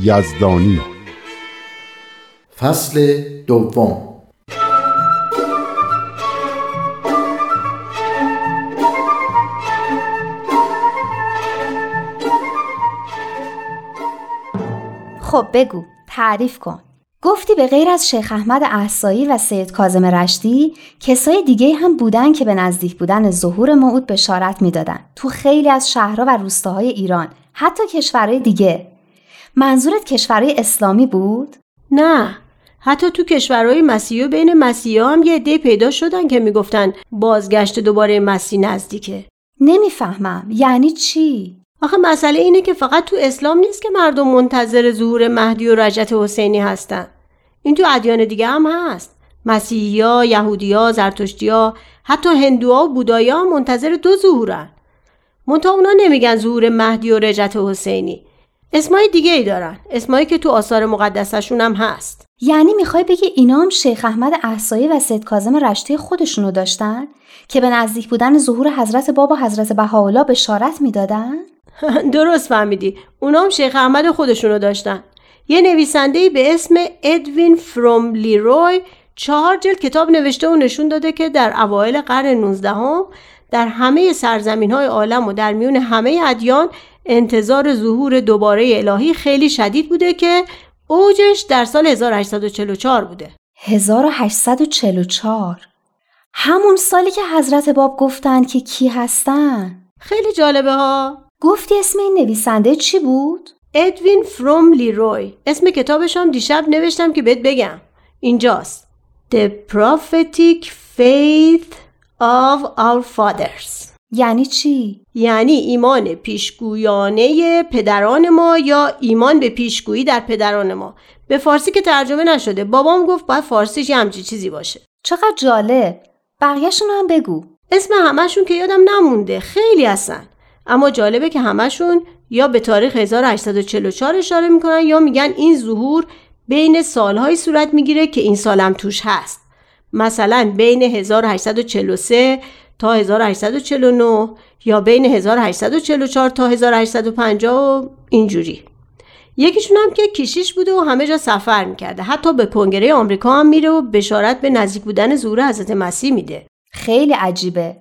یزدانی. فصل دوم. خب بگو تعریف کن. گفتی به غیر از شیخ احمد احسایی و سید کازم رشتی کسای دیگه هم بودن که به نزدیک بودن ظهور موعود بشارت می‌دادن. تو خیلی از شهرها و روستاهای ایران حتی کشورهای دیگه. منظورت کشورهای اسلامی بود؟ نه. حتی تو کشورهای مسیحی و بین مسیحی هم یه عده پیدا شدن که می‌گفتن بازگشت دوباره مسیح نزدیکه. نمی‌فهمم. یعنی چی؟ آخه مسئله اینه که فقط تو اسلام نیست که مردم منتظر ظهور مهدی و رجت حسینی هستن. این تو ادیان دیگه هم هست. مسیحیا، یهودیا، زرتشتیا، حتی هندوها و بودایا منتظر دو ظهورن. منتها اونا نمیگن ظهور مهدی و رجت حسینی. اسمای دیگه ای دارن. اسمایی که تو آثار مقدسشون هم هست. یعنی می‌خوای بگی اینا هم شیخ احمد احسایی و سید کازم رشته خودشونو داشتن؟ که به نزدیک بودن ظهور حضرت باب و حضرت بهاءالله بشارت می‌دادن؟ درست فهمیدی. اونام شیخ احمد خودشونو داشتن. یه نویسنده به اسم ادوین فروم لیروی چهار جلد کتاب نوشته و نشون داده که در اوایل قرن 19 هم در همه سرزمین های عالم و در میون همه ادیان انتظار ظهور دوباره الهی خیلی شدید بوده که اوجش در سال 1844 بوده. 1844 همون سالی که حضرت باب گفتن که کی هستن. خیلی جالبه ها. گفتی اسم این نویسنده چی بود؟ ادوین فروم لیروی. اسم کتابشم دیشب نوشتم که بهت بگم. اینجاست. The Prophetic Faith of Our Fathers. یعنی چی؟ یعنی ایمان پیشگویانه پدران ما یا ایمان به پیشگویی در پدران ما. به فارسی که ترجمه نشده بابام گفت باید فارسیش یه همچی چیزی باشه. چقدر جالب. بقیهشون هم بگو. اسم همشون که یادم نمونده. خیلی هستن اما جالبه که همشون یا به تاریخ 1844 اشاره می‌کنن یا میگن این ظهور بین سالهایی صورت می‌گیره که این سالم توش هست. مثلا بین 1843 تا 1849 یا بین 1844 تا 1850 و اینجوری. یکیشون هم که کشیش بوده و همه جا سفر می‌کرده. حتی به کنگره آمریکا هم میره و بشارت به نزدیک بودن ظهور حضرت مسیح میده. خیلی عجیبه.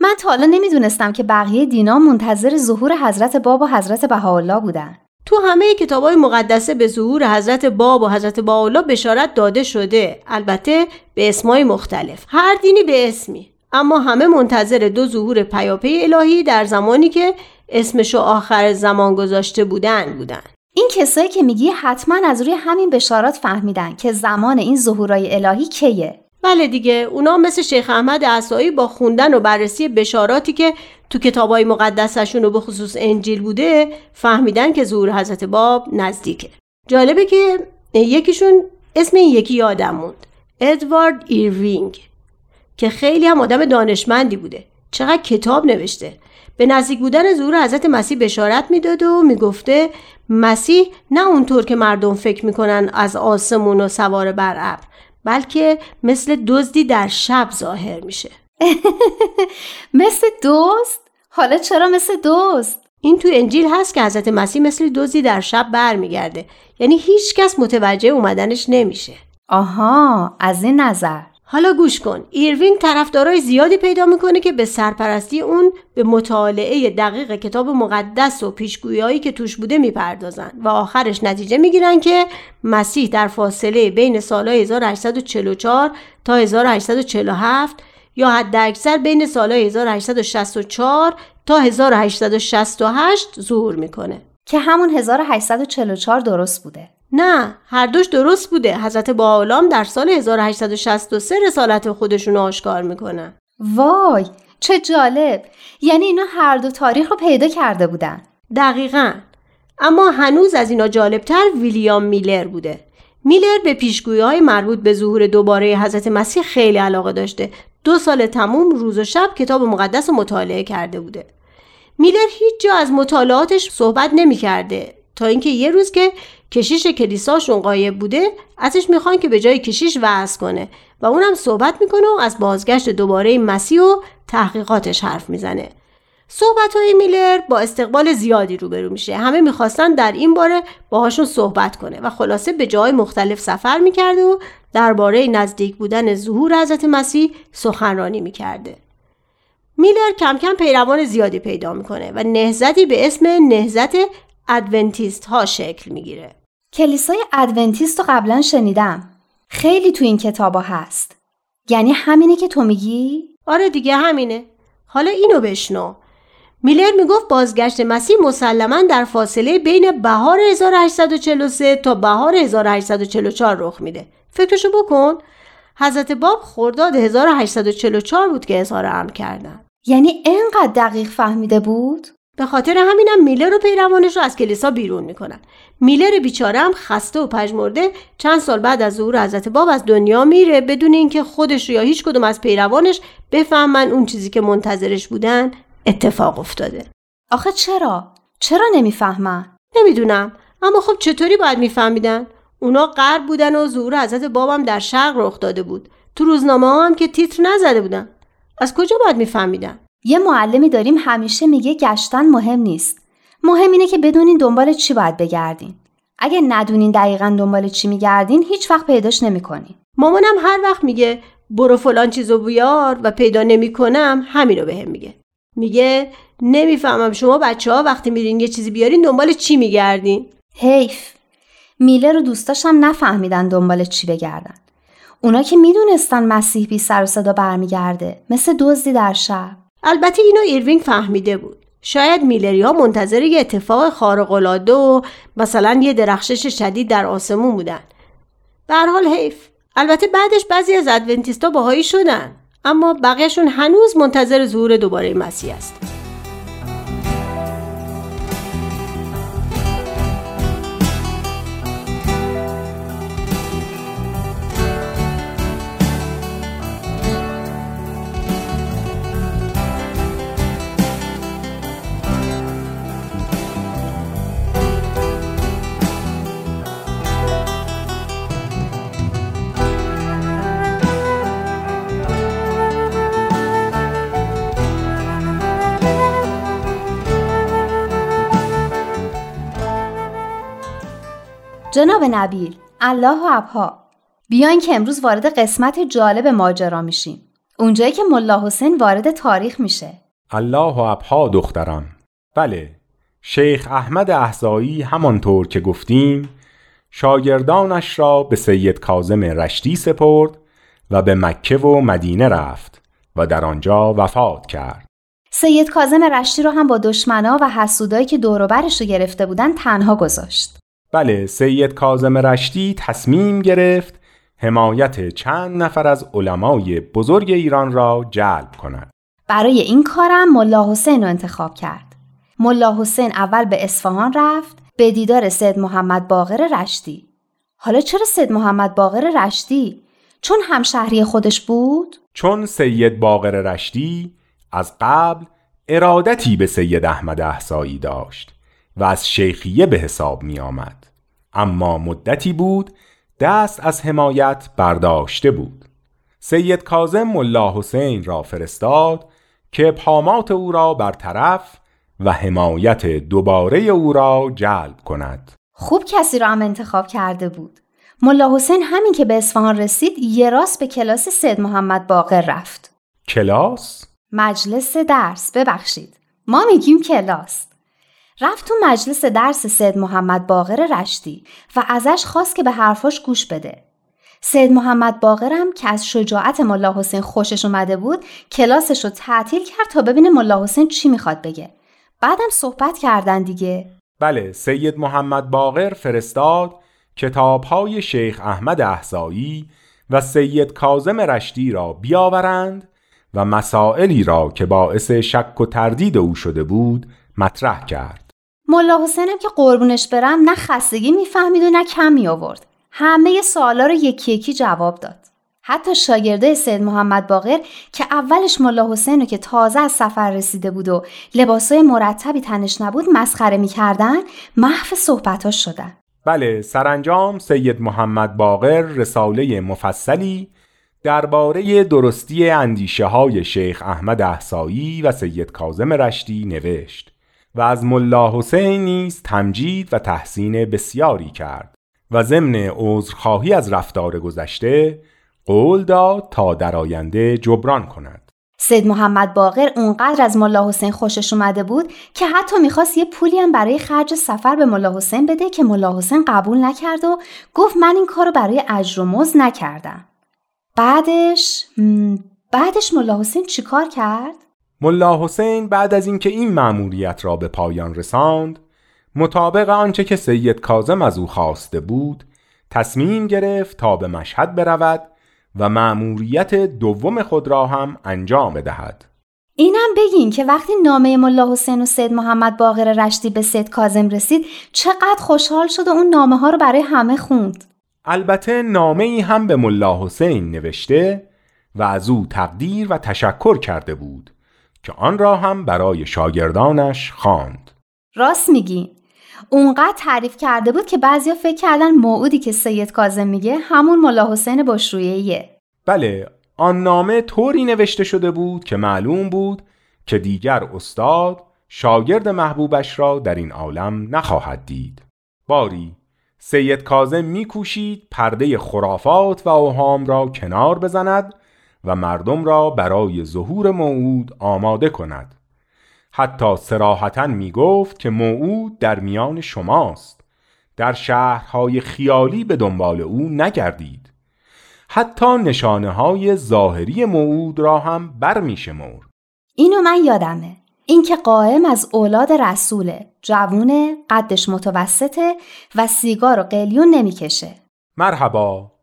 من تا حالا نمی‌دونستم که بقیه دینا منتظر ظهور حضرت باب و حضرت بهاءالله بودن. تو همه کتابای مقدسه به ظهور حضرت باب و حضرت بهاءالله بشارت داده شده. البته به اسمای مختلف. هر دینی به اسمی. اما همه منتظر دو ظهور پیاپی الهی در زمانی که اسمشو آخر زمان گذاشته بودن بودن. این کسایی که میگی حتما از روی همین بشارات فهمیدن که زمان این ظهورای الهی کیه. بله دیگه اونا مثل شیخ احمد احسایی با خوندن و بررسی بشاراتی که تو کتابای مقدسشون و به خصوص انجیل بوده فهمیدن که ظهور حضرت باب نزدیکه. جالبه که یکیشون اسم این یکی یادم موند. ادوارد ایروینگ. که خیلی هم آدم دانشمندی بوده. چقدر کتاب نوشته. به نزدیک بودن ظهور حضرت مسیح بشارت می‌داده و می‌گفته مسیح نه اونطور که مردم فکر می‌کنن از آسمون و سوار بر ابر بلکه مثل دزدی در شب ظاهر میشه. مثل دزد؟ حالا چرا مثل دزد؟ این تو انجیل هست که حضرت مسیح مثل دزدی در شب برمیگرده. یعنی هیچ کس متوجه اومدنش نمیشه. آها از این نظر. حالا گوش کن. ایروینگ طرفدارای زیادی پیدا می‌کنه که به سرپرستی اون به مطالعه دقیق کتاب مقدس و پیشگویی که توش بوده می‌پردازن و آخرش نتیجه می‌گیرن که مسیح در فاصله بین سالهای 1844 تا 1847 یا حد اکثر بین سالهای 1864 تا 1868 ظهور می‌کنه. که همون 1844 درست بوده. نه هر دوش درست بوده. حضرت بهاالله در سال 1863 رسالت خودشون آشکار می‌کنن وای چه جالب. یعنی اینا هر دو تاریخ رو پیدا کرده بودن. دقیقا. اما هنوز از اینا جالبتر ویلیام میلر بوده. میلر به پیشگویی های مربوط به ظهور دوباره حضرت مسیح خیلی علاقه داشته. دو سال تموم روز و شب کتاب مقدس رو مطالعه کرده بوده. میلر هیچ جا از مطالعاتش صحبت نمی کرده تا اینکه یه روز که کشیش کلیساشون قایب بوده ازش می‌خوان که به جای کشیش وعظ کنه و اونم صحبت می‌کنه و از بازگشت دوباره مسیح و تحقیقاتش حرف می‌زنه. صحبت های میلر با استقبال زیادی روبرو میشه. همه می‌خواستن در این باره باهاشون صحبت کنه و خلاصه به جای مختلف سفر می‌کرده و درباره نزدیک بودن ظهور حضرت مسیح سخنرانی می‌کرده. میلر کم کم پیروان زیادی پیدا می‌کنه و نهزتی به اسم نهزت ادونتیست ها شکل می‌گیره. کلیسای ادونتیست رو قبلا شنیدم. خیلی تو این کتابا هست. یعنی همینه که تو میگی؟ آره دیگه همینه. حالا اینو بشنو. میلر می‌گفت بازگشت مسیح مسلما در فاصله بین بهار 1843 تا بهار 1844 رخ میده. فکرشو بکن. حضرت باب خرداد 1844 بود که اظهار امر کردن. یعنی انقدر دقیق فهمیده بود؟ به خاطر همینم میلر و پیروانش رو از کلیسا بیرون می‌کنن میلر بیچاره هم خسته و پژمرده چند سال بعد از ظهور حضرت باب از دنیا میره بدون اینکه خودش یا هیچ کدوم از پیروانش بفهمن اون چیزی که منتظرش بودن اتفاق افتاده آخه چرا؟ چرا نمی‌فهمن؟ نمی‌دونم اما خب چطوری باید میفهمیدن؟ اونا غرب بودن و ظهور حضرت بابم در شرق رخ داده بود تو روزنامه ها هم که تیتر نزده بودن از کجا باید میفهمیدن؟ یه معلمی داریم همیشه میگه گشتن مهم نیست. مهم اینه که بدونین دنبال چی باید بگردین. اگه ندونین دقیقا دنبال چی میگردین هیچ وقت پیداش نمی‌کنین. مامانم هر وقت میگه برو فلان چیزو بیار و پیدا نمی‌کنم همین رو بهم میگه. میگه نمی‌فهمم شما بچه ها وقتی میرین یه چیزی بیارین دنبال چی میگردین؟ حیف. میله رو دوستاشم نفهمیدن دنبال چی بگردن. اونا که می‌دونستن مسیح بی سر و صدا برمیگرده مثل دزدی در شب البته اینو ایروینگ فهمیده بود. شاید میلری ها منتظر یه اتفاق خارق العاده و مثلا یه درخشش شدید در آسمون بودن. به هر حال حیف. البته بعدش بعضی از ادونتیستا بهایی شدن اما بقیهشون هنوز منتظر ظهور دوباره مسیح هستن جناب نبیل الله و ابها. بیاین که امروز وارد قسمت جالب ماجرا میشیم. اونجایی که ملا حسین وارد تاریخ میشه. الله و ابها دخترم بله شیخ احمد احزایی همانطور که گفتیم شاگردانش را به سید کازم رشتی سپرد و به مکه و مدینه رفت و در آنجا وفات کرد. سید کازم رشتی رو هم با دشمنا و حسودایی که دوروبرش رو گرفته بودن تنها گذاشت. بله سید کازم رشتی تصمیم گرفت حمایت چند نفر از علمای بزرگ ایران را جلب کند. برای این کارم ملا حسین رو انتخاب کرد. ملا حسین اول به اصفهان رفت به دیدار سید محمد باقر رشتی. حالا چرا سید محمد باقر رشتی؟ چون همشهری خودش بود؟ چون سید باقر رشتی از قبل ارادتی به سید احمد احسایی داشت. و از شیخیه به حساب می آمد. اما مدتی بود دست از حمایت برداشته بود سید کازم ملا حسین را فرستاد که ابهامات او را برطرف و حمایت دوباره او را جلب کند خوب کسی را هم انتخاب کرده بود ملا حسین همین که به اصفهان رسید یه راست به کلاس سید محمد باقر رفت. کلاس؟ مجلس درس ببخشید. ما میگیم کلاس. رفت تو مجلس درس سید محمد باقر رشتی و ازش خواست که به حرفاش گوش بده. سید محمد باقرم که از شجاعت ملا حسین خوشش اومده بود کلاسش رو تعطیل کرد تا ببینه ملا حسین چی می‌خواد بگه. بعدم صحبت کردن دیگه. بله سید محمد باقر فرستاد کتابهای شیخ احمد احزایی و سید کازم رشتی را بیاورند و مسائلی را که باعث شک و تردید او شده بود مطرح کرد. ملا حسینم که قربونش برم نه خستگی می‌فهمید و نه کم می آورد. همه سوالا رو یکی یکی جواب داد. حتی شاگرده سید محمد باقر که اولش ملا حسین رو که تازه از سفر رسیده بود و لباسای مرتبی تنش نبود مسخره می‌کردن محو صحبتاش شدن. بله سرانجام سید محمد باقر رساله مفصلی درباره درستی اندیشه های شیخ احمد احسایی و سید کازم رشتی نوشت و از ملا حسین نیز تمجید و تحسین بسیاری کرد و ضمن عذرخواهی از رفتار گذشته قول داد تا در آینده جبران کند. سید محمد باقر اونقدر از ملا حسین خوشش اومده بود که حتی می‌خواست یه پولی هم برای خرج سفر به ملا حسین بده که ملا حسین قبول نکرد و گفت من این کارو برای اجر و مز نکردم. بعدش بعدش ملا حسین چیکار کرد؟ ملا حسین بعد از اینکه این مأموریت را به پایان رساند مطابق آنچه که سید کازم از او خواسته بود تصمیم گرفت تا به مشهد برود و مأموریت دوم خود را هم انجام بدهد. اینم بگین که وقتی نامه ملا حسین و سید محمد باقر رشتی به سید کازم رسید چقدر خوشحال شد و اون نامه ها رو برای همه خوند. البته نامه ای هم به ملا حسین نوشته و از او تقدیر و تشکر کرده بود. که آن را هم برای شاگردانش خواند. راست میگی. اونقدر تعریف کرده بود که بعضیا فکر کردن موعودی که سید کازم میگه همون ملا حسین بشرویهیه بله آن نامه طوری نوشته شده بود که معلوم بود که دیگر استاد شاگرد محبوبش را در این عالم نخواهد دید. باری سید کازم میکوشید پرده خرافات و اوهام را کنار بزند و مردم را برای ظهور موعود آماده کند. حتی سراحتا می گفت که موعود در میان شماست. در شهرهای خیالی به دنبال او نگردید. حتی نشانه های ظاهری موعود را هم بر می شمور. اینو من یادمه. اینکه قائم از اولاد رسوله جوونه قدش متوسطه و سیگار و قلیون نمی‌کشه. مرحبا.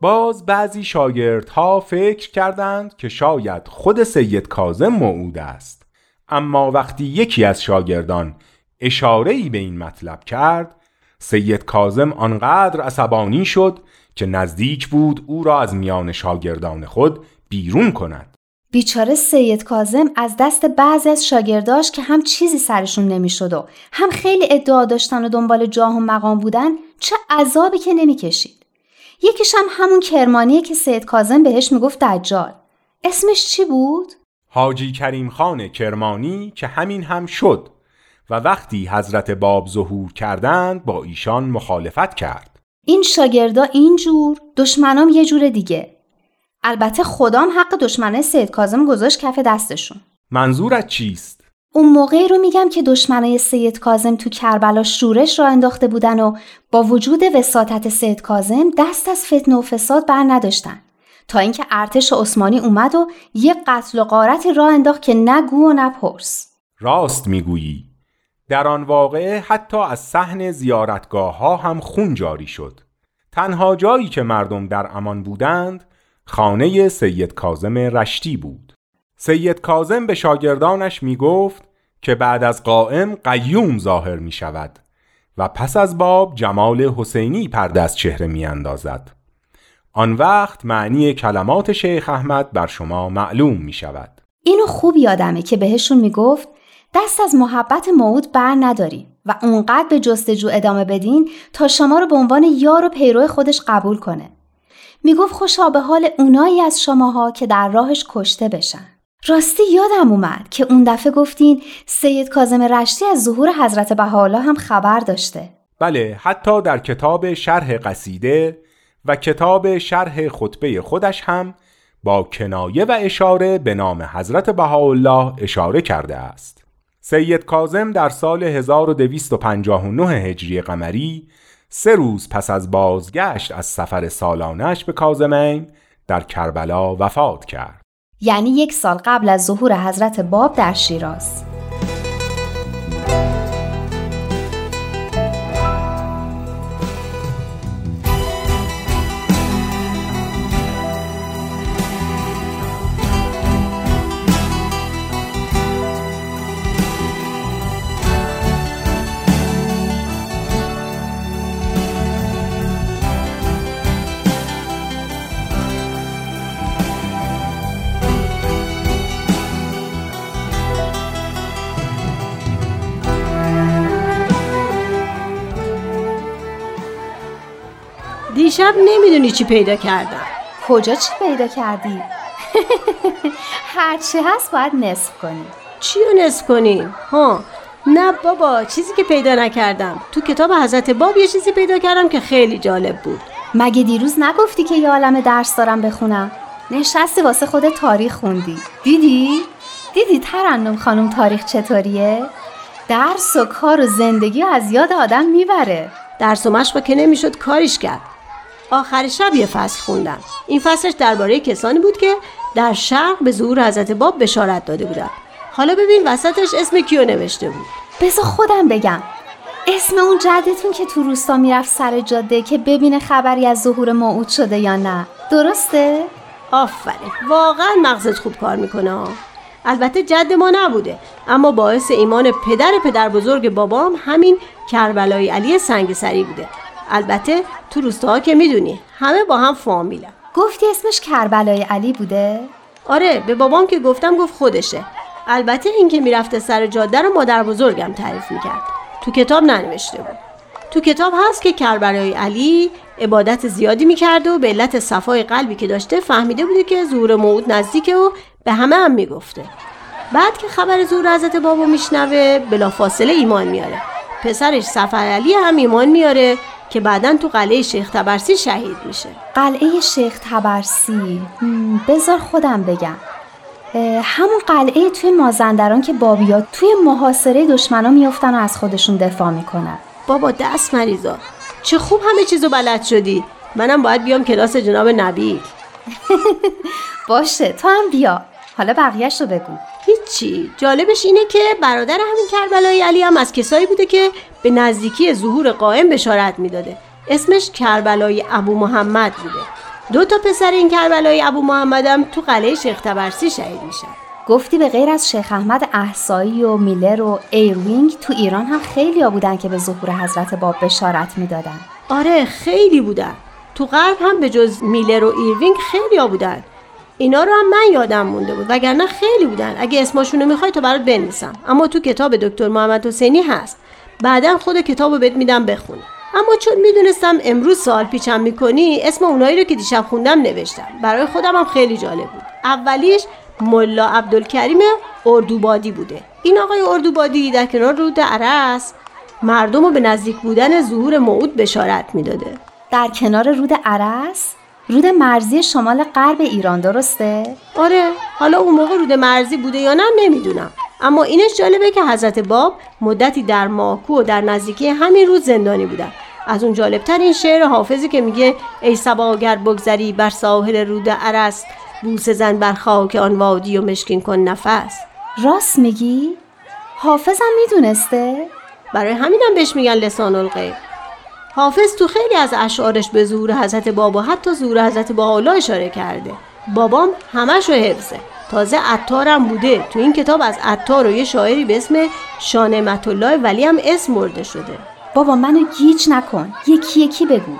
باز بعضی شاگردها فکر کردند که شاید خود سید کازم موعود است. اما وقتی یکی از شاگردان اشاره ای به این مطلب کرد سید کازم آنقدر عصبانی شد که نزدیک بود او را از میان شاگردان خود بیرون کند. بیچاره سید کازم از دست بعضی از شاگرداش که هم چیزی سرشون نمی‌شد و هم خیلی ادعا داشتن و دنبال جاه و مقام بودن چه عذابی که نمی‌کشید. یکیش هم همون کرمانیه که سید کازم بهش می‌گفت دجال اسمش چی بود؟ حاجی کریم خان کرمانی که همین هم شد و وقتی حضرت باب ظهور کردند با ایشان مخالفت کرد این شاگردا اینجور دشمنام یه جور دیگه البته خدام حق دشمنه سید کازم گذاشت کف دستشون منظورت چیست؟ اون موقعی رو میگم که دشمنای سید کازم تو کربلا شورش را انداخته بودن و با وجود وساطت سید کازم دست از فتنه و فساد بر نداشتن. تا اینکه ارتش عثمانی اومد و یه قتل و غارتی راه انداخت که نگو و نپرس راست می‌گویی. در آن واقعه حتی از صحن زیارتگاه ها هم خون جاری شد. تنها جایی که مردم در امان بودند خانه سید کازم رشتی بود. سید کازم به شاگردانش می گفت که بعد از قائم قیوم ظاهر می شود و پس از باب جمال حسینی پرده از چهره می اندازد. آن وقت معنی کلمات شیخ احمد بر شما معلوم می شود. اینو خوب یادمه که بهشون می گفت دست از محبت موعود بر نداریم و اونقدر به جستجو ادامه بدین تا شما رو به عنوان یار و پیرو خودش قبول کنه. می‌گفت خوشا به حال اونایی از شماها که در راهش کشته بشن. راستی یادم اومد که اون دفعه گفتین سید کازم رشتی از ظهور حضرت بهاءالله هم خبر داشته. بله حتی در کتاب شرح قصیده و کتاب شرح خطبه خودش هم با کنایه و اشاره به نام حضرت بهاءالله اشاره کرده است. سید کازم در سال 1259 هجری قمری سه روز پس از بازگشت از سفر سالانش به کازمین در کربلا وفات کرد. یعنی یک سال قبل از ظهور حضرت باب در شیراز. دیشب نمی‌دونی چی پیدا کردم کجا چی پیدا کردی؟ هرچی هست باید نصف کنی چی رو نصف کنیم؟ ها نه بابا چیزی که پیدا نکردم تو کتاب حضرت باب یه چیزی پیدا کردم که خیلی جالب بود مگه دیروز نگفتی که یه عالم درس دارم بخونم؟ نشستی واسه خود تاریخ خوندی دیدی؟ دیدی ترنم خانم تاریخ چطوریه؟ درس و کار و زندگی و از یاد آدم می‌بره درس و مشق که نمی‌شد کاریش کرد آخر شب یه فصل خوندم. این فصلش درباره کسانی بود که در شرق به ظهور حضرت باب بشارت داده بودن حالا ببین وسطش اسم کیو نوشته بود. بذار خودم بگم. اسم اون جدتون که تو روستا می‌رفت سر جاده که ببینه خبری از ظهور موعود شده یا نه. درسته؟ آفرین. واقعا مغزت خوب کار می‌کنه البته جد ما نبوده اما باعث ایمان پدر پدر بزرگ بابام همین کربلای علی سنگ بوده. البته تو روستاها که می‌دونی همه با هم فامیلن. گفتی اسمش کربلای علی بوده؟ آره به بابام که گفتم گفت خودشه. البته این که می‌رفته سر جاده رو مادر بزرگم تعریف می‌کرد. تو کتاب ننوشته بود. تو کتاب هست که کربلای علی عبادت زیادی می‌کرده و به علت صفای قلبی که داشته فهمیده بوده که زور موعود نزدیکه و به همه هم می‌گفته. بعد که خبر زور حضرت بابا میشنوه بلافاصله ایمان میاره. پسرش سفر علی هم ایمان میاره. که بعدا تو قلعه شیخ تبرسی شهید میشه. قلعه شیخ تبرسی؟ بذار خودم بگم. همون قلعه توی مازندران که بابیات توی محاصره دشمنا میفتن و از خودشون دفاع می‌کنن. بابا دست مریضا چه خوب همه چیزو بلد شدی. منم باید بیام کلاس جناب نبی باشه تو هم بیا. حالا بقیهش رو بگو. هیچی جالبش اینه که برادر همین کربلای علی هم از کسایی بوده که به نزدیکی ظهور قائم بشارت می‌داده. اسمش کربلای ابو محمد بوده. دو تا پسر این کربلای ابو محمد هم تو قلعه شیخ طبرسی شهید میشن. گفتی به غیر از شیخ احمد احسایی و میلر و ایروینگ تو ایران هم خیلی ها بودن که به ظهور حضرت باب بشارت می‌دادن. آره خیلی بودن. تو غرب هم به جز میلر و ایروینگ خیلی ها بودن. اینا رو هم من یادم مونده بود وگرنه خیلی بودن. اگه اسمشونو می‌خوای تو برات بنویسم. اما تو کتاب دکتر محمد حسینی هست. بعدا خود کتاب رو بهت میدم بخون. اما چون می‌دونستم امروز سوال پیچم می‌کنی اسم اونایی رو که دیشب خوندم نوشتم. برای خودم هم خیلی جالب بود. اولیش ملا عبدالکریم اردوبادی بوده. این آقای اردوبادی در کنار رود ارس مردم رو به نزدیک بودن ظهور موعود بشارت می‌داده. در کنار رود عرس؟ رود مرزی شمال غرب ایران درسته؟ آره حالا اون موقع رود مرزی بوده یا نه نمی‌دونم اما اینش جالبه که حضرت باب مدتی در ماکو و در نزدیکی همین رود زندانی بودن از اون جالبتر این شعر حافظی که میگه ای سبا اگر بگذری بر ساحل رود عرس بوس زن بر خاک آن وادی و مشکین کن نفس راست میگی؟ حافظم می‌دونسته؟ برای همینم بهش میگن لسان الغیب حافظ تو خیلی از اشعارش به ظهور حضرت بابا حتی ظهور حضرت بالا اشاره کرده. بابام همش رو حفظه. تازه عطارم بوده. تو این کتاب از عطار و یه شاعری به اسم شانمت الله ولی هم اسم مرده شده. بابا منو گیج نکن. یکی یکی بگو.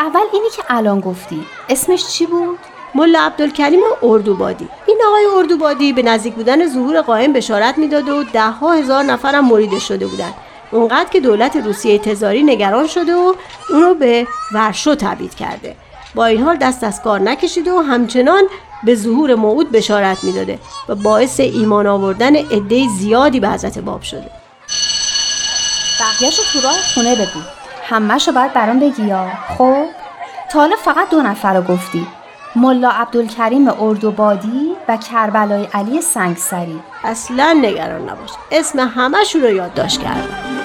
اول اینی که الان گفتی. اسمش چی بود؟ ملا عبدالکریم اردوبادی. این آقای اردوبادی به نزدیک بودن ظهور قائم بشارت می‌داد و ده ها هزار نفرم مرید شده بودن. اونقدر که دولت روسیه تزاری نگران شده و اونو به ورشو تبعید کرده. با این حال دست از کار نکشیده و همچنان به ظهور موعود بشارت می‌داده و باعث ایمان آوردن عده زیادی به حضرت باب شده. بقیهشو تو راه خونه بگو. همهشو باید برام بگی یا. خب؟ تا حالا فقط دو نفر رو گفتی. ملا عبدالکریم اردوبادی و کربلای علی سنگسری. اصلا نگران نباش. اسم همشون رو یادداشت کردم.